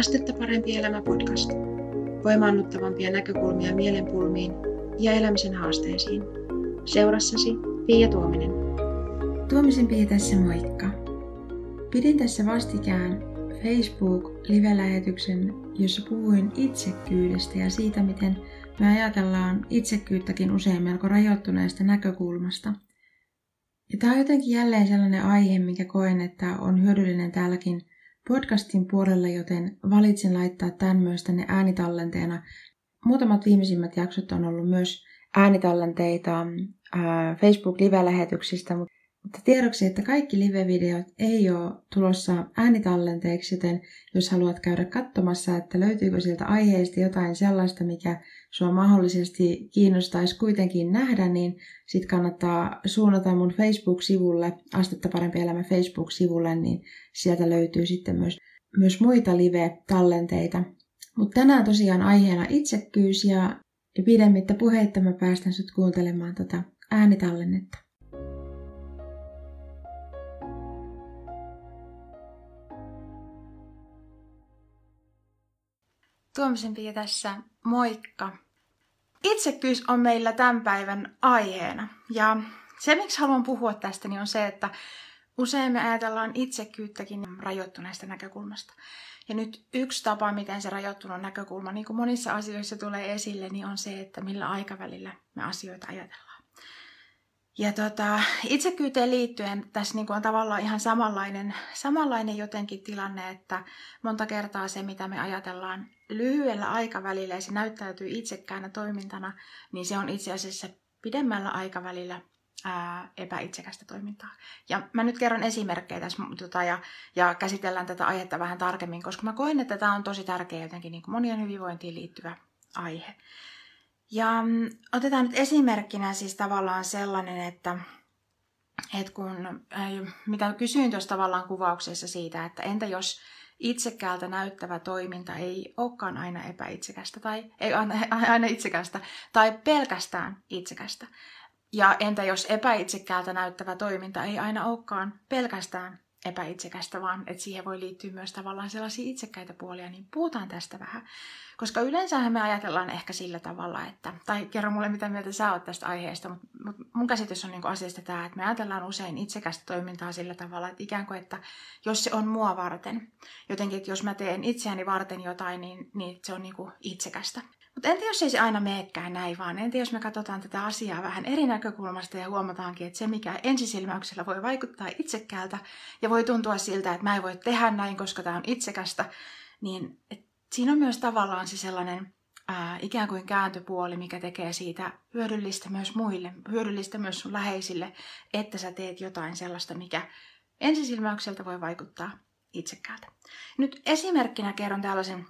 Astetta parempi elämä podcast. Voimaannuttavampia näkökulmia mielenpulmiin ja elämisen haasteisiin. Seurassasi Pia Tuominen. Tuomisen Pia tässä moikka. Pidin tässä vastikään Facebook-live-lähetyksen, jossa puhuin itsekyydestä ja siitä, miten me ajatellaan itsekyyttäkin usein melko rajoittuneesta näkökulmasta. Ja tämä on jotenkin jälleen sellainen aihe, mikä koen, että on hyödyllinen täälläkin podcastin puolella, joten valitsin laittaa tämän myös tänne äänitallenteena. Muutamat viimeisimmät jaksot on ollut myös äänitallenteita Facebook live-lähetyksistä, mutta tiedoksi, että kaikki live-videot ei ole tulossa äänitallenteeksi, joten jos haluat käydä katsomassa, että löytyykö sieltä aiheesta jotain sellaista, mikä sua mahdollisesti kiinnostaisi kuitenkin nähdä, niin sit kannattaa suunnata mun Facebook-sivulle, Astetta parempi elämä Facebook-sivulle, niin sieltä löytyy sitten myös, myös muita live-tallenteita. Mutta tänään tosiaan aiheena itsekkyys ja, ja pidemmittä puheitta mä päästän sut kuuntelemaan tota äänitallennetta. Tuomisen Pia tässä, moikka! Itsekkyys on meillä tämän päivän aiheena. Ja se, miksi haluan puhua tästä, niin on se, että usein me ajatellaan itsekyyttäkin rajoittuneesta näkökulmasta. Ja nyt yksi tapa, miten se rajoittunut näkökulma, niin kuin monissa asioissa tulee esille, niin on se, että millä aikavälillä me asioita ajatellaan. Ja tota, itsekyyteen liittyen tässä niin kuin on tavallaan ihan samanlainen, samanlainen jotenkin tilanne, että monta kertaa se, mitä me ajatellaan lyhyellä aikavälillä ja se näyttäytyy itsekkäänä toimintana, niin se on itse asiassa pidemmällä aikavälillä ää, epäitsekästä toimintaa. Ja mä nyt kerron esimerkkejä tässä tota, ja, ja käsitellään tätä aihetta vähän tarkemmin, koska mä koen, että tämä on tosi tärkeä jotenkin niin kuin monien hyvinvointiin liittyvä aihe. Ja mm, otetaan nyt esimerkkinä siis tavallaan sellainen, että, että kun, mitä kysyin tuossa tavallaan kuvauksessa siitä, että entä jos itsekäältä näyttävä toiminta ei olekaan aina epäitsekästä tai ei aina, aina itsekästä tai pelkästään itsekästä. Ja entä jos epäitsekäältä näyttävä toiminta ei aina olekaan pelkästään epäitsekästä, vaan että siihen voi liittyä myös tavallaan sellaisia itsekkäitä puolia, niin puhutaan tästä vähän. Koska yleensä me ajatellaan ehkä sillä tavalla, että, tai kerro mulle mitä mieltä sä oot tästä aiheesta, mutta, mutta mun käsitys on niin kuin asiasta tämä, että me ajatellaan usein itsekästä toimintaa sillä tavalla, että ikään kuin, että jos se on mua varten, jotenkin, että jos mä teen itseäni varten jotain, niin, niin se on niin kuin itsekästä. Mutta entä jos ei se aina meekään näin, vaan entä jos me katsotaan tätä asiaa vähän eri näkökulmasta ja huomataankin, että se mikä ensisilmäyksellä voi vaikuttaa itsekkäältä ja voi tuntua siltä, että mä en voi tehdä näin, koska tämä on itsekästä, niin et siinä on myös tavallaan se sellainen ää, ikään kuin kääntöpuoli, mikä tekee siitä hyödyllistä myös muille, hyödyllistä myös sun läheisille, että sä teet jotain sellaista, mikä ensisilmäykseltä voi vaikuttaa itsekkäältä. Nyt esimerkkinä kerron tällaisen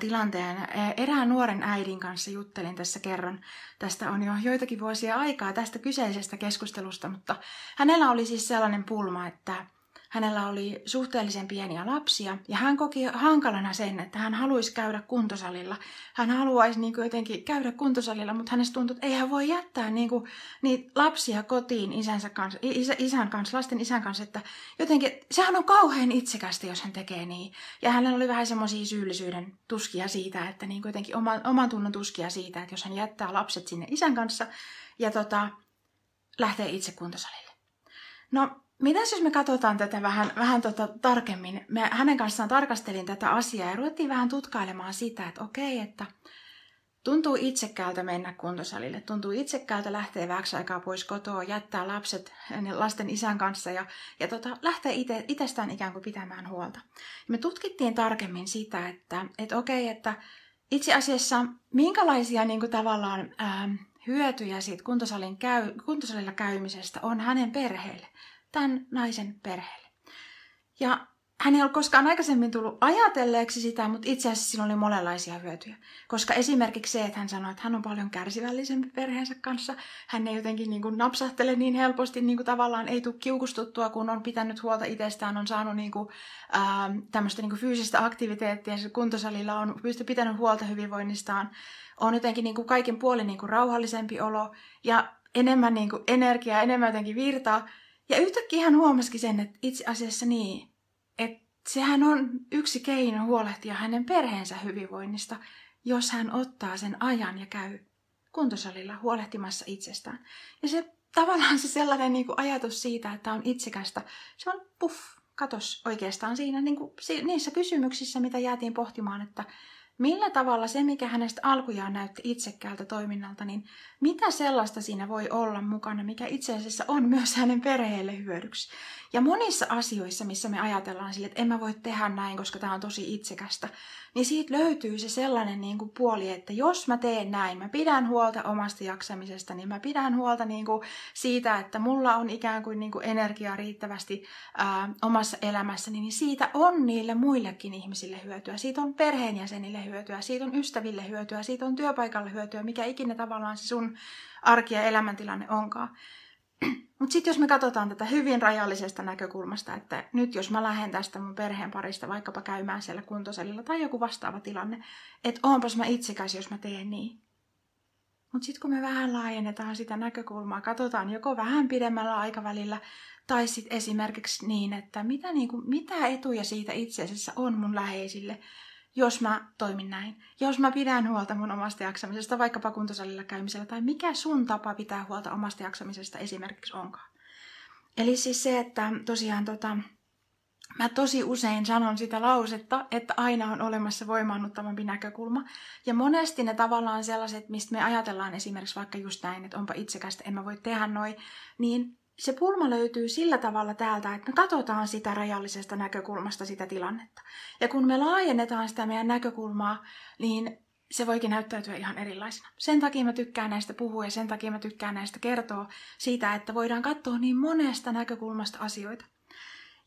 tilanteen. Erään nuoren äidin kanssa juttelin tässä kerran. Tästä on jo joitakin vuosia aikaa tästä kyseisestä keskustelusta, mutta hänellä oli siis sellainen pulma, että Hänellä oli suhteellisen pieniä lapsia ja hän koki hankalana sen, että hän haluaisi käydä kuntosalilla. Hän haluaisi niin kuin jotenkin käydä kuntosalilla, mutta hänestä tuntui, että ei hän voi jättää niin kuin, niitä lapsia kotiin isänsä kanssa, isä, isän kanssa, lasten isän kanssa. Että jotenkin, sehän on kauhean itsekästä, jos hän tekee niin. Ja hänellä oli vähän semmoisia syyllisyyden tuskia siitä, että niin kuin jotenkin oman, oman tunnon tuskia siitä, että jos hän jättää lapset sinne isän kanssa ja tota, lähtee itse kuntosalille. No, Mitäs jos me katsotaan tätä vähän, vähän tota tarkemmin? Me hänen kanssaan tarkastelin tätä asiaa ja ruvettiin vähän tutkailemaan sitä, että okei, että tuntuu itsekkäältä mennä kuntosalille. Tuntuu itsekkäältä lähteä vähäksi aikaa pois kotoa, jättää lapset lasten isän kanssa ja, ja tota, lähteä ite, itsestään ikään kuin pitämään huolta. Ja me tutkittiin tarkemmin sitä, että, että okei, että itse asiassa minkälaisia niin kuin tavallaan ää, hyötyjä siitä kuntosalin käy, kuntosalilla käymisestä on hänen perheelle tämän naisen perheelle. Ja hän ei ole koskaan aikaisemmin tullut ajatelleeksi sitä, mutta itse asiassa sillä oli monenlaisia hyötyjä. Koska esimerkiksi se, että hän sanoi, että hän on paljon kärsivällisempi perheensä kanssa. Hän ei jotenkin niin kuin napsahtele niin helposti, niin kuin tavallaan ei tule kiukustuttua, kun on pitänyt huolta itsestään, on saanut niin kuin, ää, tämmöistä niin kuin fyysistä aktiviteettia. Kuntosalilla on pitänyt huolta hyvinvoinnistaan. On jotenkin niin kuin kaiken puolin niin kuin rauhallisempi olo ja enemmän niin kuin energiaa, enemmän jotenkin virtaa. Ja yhtäkkiä hän huomasikin sen, että itse asiassa niin, että sehän on yksi keino huolehtia hänen perheensä hyvinvoinnista, jos hän ottaa sen ajan ja käy kuntosalilla huolehtimassa itsestään. Ja se tavallaan se sellainen niin kuin ajatus siitä, että on itsekästä, se on puff, katos oikeastaan siinä niin kuin, niissä kysymyksissä, mitä jäätiin pohtimaan, että millä tavalla se, mikä hänestä alkujaan näytti itsekkäältä toiminnalta, niin mitä sellaista siinä voi olla mukana, mikä itse asiassa on myös hänen perheelle hyödyksi. Ja monissa asioissa, missä me ajatellaan sille, että en mä voi tehdä näin, koska tämä on tosi itsekästä, niin siitä löytyy se sellainen niin kuin puoli, että jos mä teen näin, mä pidän huolta omasta jaksamisesta, niin mä pidän huolta niin kuin siitä, että mulla on ikään kuin, niin kuin energiaa riittävästi ää, omassa elämässäni, niin siitä on niille muillekin ihmisille hyötyä. Siitä on perheenjäsenille hyötyä, siitä on ystäville hyötyä, siitä on työpaikalle hyötyä, mikä ikinä tavallaan se sun arki ja elämäntilanne onkaan. Mutta sitten jos me katsotaan tätä hyvin rajallisesta näkökulmasta, että nyt jos mä lähden tästä mun perheen parista vaikkapa käymään siellä kuntosalilla tai joku vastaava tilanne, että onpas mä itsekäs, jos mä teen niin. Mutta sitten kun me vähän laajennetaan sitä näkökulmaa, katsotaan joko vähän pidemmällä aikavälillä tai sitten esimerkiksi niin, että mitä, niinku, mitä etuja siitä itse asiassa on mun läheisille, jos mä toimin näin. Jos mä pidän huolta mun omasta jaksamisesta, vaikkapa kuntosalilla käymisellä, tai mikä sun tapa pitää huolta omasta jaksamisesta esimerkiksi onkaan. Eli siis se, että tosiaan tota, mä tosi usein sanon sitä lausetta, että aina on olemassa voimaannuttavampi näkökulma. Ja monesti ne tavallaan sellaiset, mistä me ajatellaan esimerkiksi vaikka just näin, että onpa itsekästä, en mä voi tehdä noin, niin se pulma löytyy sillä tavalla täältä, että me katsotaan sitä rajallisesta näkökulmasta sitä tilannetta. Ja kun me laajennetaan sitä meidän näkökulmaa, niin se voikin näyttäytyä ihan erilaisena. Sen takia mä tykkään näistä puhua ja sen takia mä tykkään näistä kertoa siitä, että voidaan katsoa niin monesta näkökulmasta asioita.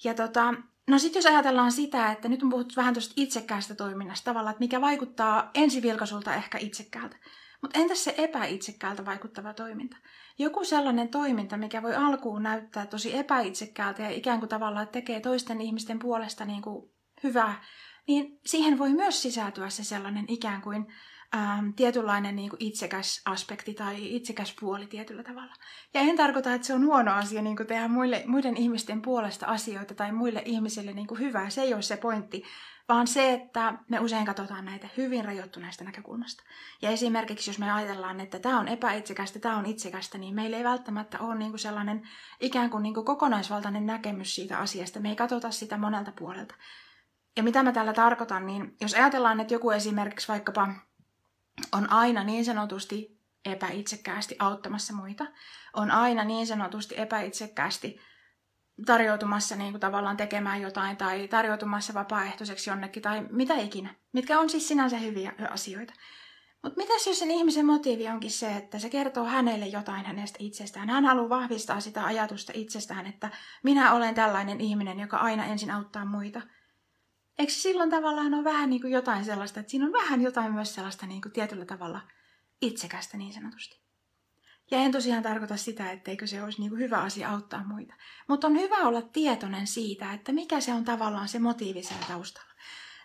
Ja tota, no sitten jos ajatellaan sitä, että nyt on puhuttu vähän tuosta itsekkäästä toiminnasta tavallaan, että mikä vaikuttaa ensivilkaisulta ehkä itsekkäältä. Mutta entäs se epäitsekkäältä vaikuttava toiminta? Joku sellainen toiminta, mikä voi alkuun näyttää tosi epäitsekkäältä ja ikään kuin tavallaan tekee toisten ihmisten puolesta niin kuin hyvää, niin siihen voi myös sisältyä se sellainen ikään kuin ähm, tietynlainen niin kuin itsekäs aspekti tai itsekäs puoli tietyllä tavalla. Ja en tarkoita, että se on huono asia niin kuin tehdä muille, muiden ihmisten puolesta asioita tai muille ihmisille niin kuin hyvää. Se ei ole se pointti, vaan se, että me usein katsotaan näitä hyvin rajoittuneista näkökulmasta. Ja esimerkiksi jos me ajatellaan, että tämä on epäitsekästä, tämä on itsekästä, niin meillä ei välttämättä ole niin kuin sellainen ikään kuin, niin kuin kokonaisvaltainen näkemys siitä asiasta. Me ei katsota sitä monelta puolelta. Ja mitä mä tällä tarkoitan, niin jos ajatellaan, että joku esimerkiksi vaikkapa on aina niin sanotusti epäitsekkäästi auttamassa muita, on aina niin sanotusti epäitsekkäästi tarjoutumassa niin kuin tavallaan tekemään jotain tai tarjoutumassa vapaaehtoiseksi jonnekin tai mitä ikinä, mitkä on siis sinänsä hyviä asioita. Mutta mitäs jos sen ihmisen motiivi onkin se, että se kertoo hänelle jotain hänestä itsestään. Hän haluaa vahvistaa sitä ajatusta itsestään, että minä olen tällainen ihminen, joka aina ensin auttaa muita. Eikö silloin tavallaan ole vähän niin kuin jotain sellaista, että siinä on vähän jotain myös sellaista niin kuin tietyllä tavalla itsekästä niin sanotusti. Ja en tosiaan tarkoita sitä, etteikö se olisi niin kuin hyvä asia auttaa muita. Mutta on hyvä olla tietoinen siitä, että mikä se on tavallaan se motiivi siellä taustalla.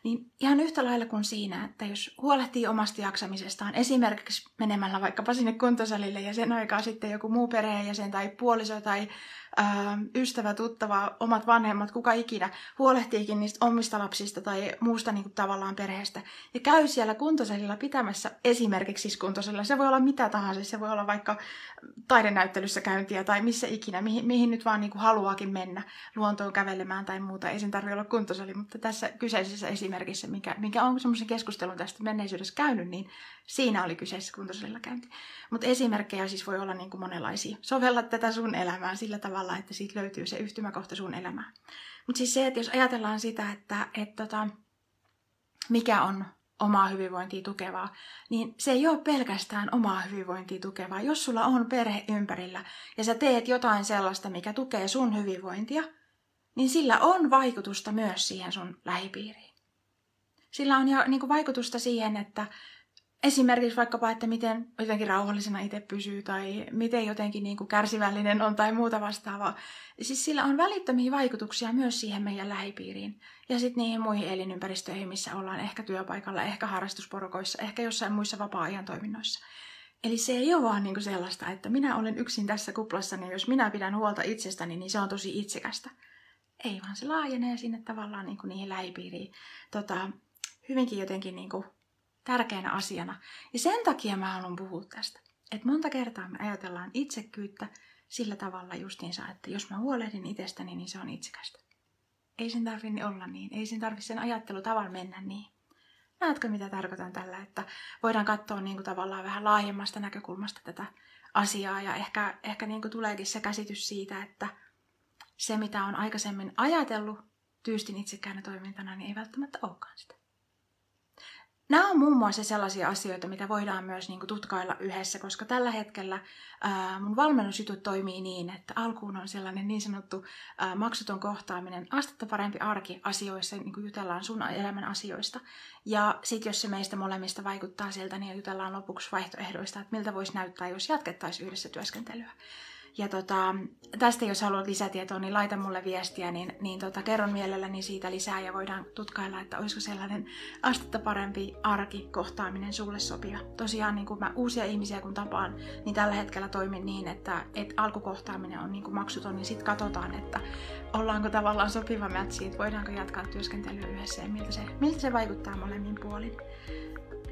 Niin ihan yhtä lailla kuin siinä, että jos huolehtii omasta jaksamisestaan, esimerkiksi menemällä vaikkapa sinne kuntosalille ja sen aikaa sitten joku muu perheenjäsen tai puoliso tai ää, ystävä, tuttava, omat vanhemmat, kuka ikinä, huolehtiikin niistä omista lapsista tai muusta niin kuin tavallaan perheestä. Ja käy siellä kuntosalilla pitämässä esimerkiksi siis kuntosalilla. Se voi olla mitä tahansa, se voi olla vaikka taidenäyttelyssä käyntiä tai missä ikinä, mihin, mihin nyt vaan niin kuin haluaakin mennä luontoon kävelemään tai muuta. Ei sen tarvitse olla kuntosali, mutta tässä kyseisessä esimerkissä, mikä, mikä on semmoisen keskustelun tästä menneisyydessä käynyt, niin siinä oli kyseessä kuntosalilla käynti. Mutta esimerkkejä siis voi olla niin kuin monenlaisia. Sovella tätä sun elämään sillä tavalla, että siitä löytyy se yhtymäkohta sun elämään. Mutta siis se, että jos ajatellaan sitä, että et tota, mikä on omaa hyvinvointia tukevaa, niin se ei ole pelkästään omaa hyvinvointia tukevaa. Jos sulla on perhe ympärillä ja sä teet jotain sellaista, mikä tukee sun hyvinvointia, niin sillä on vaikutusta myös siihen sun lähipiiriin. Sillä on jo niin kuin vaikutusta siihen, että esimerkiksi vaikkapa, että miten jotenkin rauhallisena itse pysyy tai miten jotenkin niin kuin kärsivällinen on tai muuta vastaavaa. Siis sillä on välittömiä vaikutuksia myös siihen meidän lähipiiriin ja sitten niihin muihin elinympäristöihin, missä ollaan ehkä työpaikalla, ehkä harrastusporukoissa, ehkä jossain muissa vapaa-ajan toiminnoissa. Eli se ei ole vaan niin sellaista, että minä olen yksin tässä kuplassa, niin jos minä pidän huolta itsestäni, niin se on tosi itsekästä. Ei, vaan se laajenee sinne tavallaan niin kuin niihin lähipiiriin tota, hyvinkin jotenkin niin kuin tärkeänä asiana. Ja sen takia mä haluan puhua tästä. Että monta kertaa me ajatellaan itsekyyttä sillä tavalla justiinsa, että jos mä huolehdin itsestäni, niin se on itsekästä. Ei sen tarvitse olla niin. Ei sen tarvitse sen ajattelutavan mennä niin. Näetkö, mitä tarkoitan tällä, että voidaan katsoa niin kuin tavallaan vähän laajemmasta näkökulmasta tätä asiaa ja ehkä, ehkä niin kuin tuleekin se käsitys siitä, että se mitä on aikaisemmin ajatellut tyystin itsekäänä toimintana, niin ei välttämättä olekaan sitä. Nämä on muun muassa sellaisia asioita, mitä voidaan myös niin kuin, tutkailla yhdessä, koska tällä hetkellä ää, mun valmennusjutut toimii niin, että alkuun on sellainen niin sanottu ää, maksuton kohtaaminen, astetta parempi arki asioissa, niin kuin jutellaan sun elämän asioista. Ja sitten jos se meistä molemmista vaikuttaa siltä, niin jutellaan lopuksi vaihtoehdoista, että miltä voisi näyttää, jos jatkettaisiin yhdessä työskentelyä. Ja tota, tästä jos haluat lisätietoa, niin laita mulle viestiä, niin, niin tota, kerron mielelläni siitä lisää ja voidaan tutkailla, että olisiko sellainen astetta parempi arki kohtaaminen sulle sopiva. Tosiaan niin kun mä uusia ihmisiä kun tapaan, niin tällä hetkellä toimin niin, että, että alkukohtaaminen on niin maksuton ja sitten katsotaan, että ollaanko tavallaan sopiva matchi, että voidaanko jatkaa työskentelyä yhdessä ja miltä se, miltä se vaikuttaa molemmin puolin.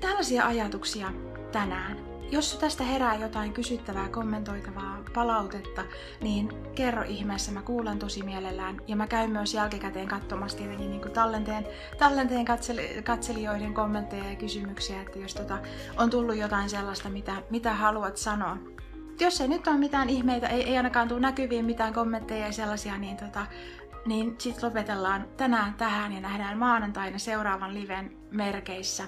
Tällaisia ajatuksia tänään. Jos tästä herää jotain kysyttävää, kommentoitavaa, palautetta, niin kerro ihmeessä, mä kuulen tosi mielellään. Ja mä käyn myös jälkikäteen katsomassa tietenkin niin tallenteen, tallenteen katseli, katselijoiden kommentteja ja kysymyksiä, että jos tota, on tullut jotain sellaista, mitä, mitä haluat sanoa. Jos ei nyt ole mitään ihmeitä, ei, ei ainakaan tule näkyviin mitään kommentteja ja sellaisia, niin tota, niin sitten lopetellaan tänään tähän ja nähdään maanantaina seuraavan liven merkeissä.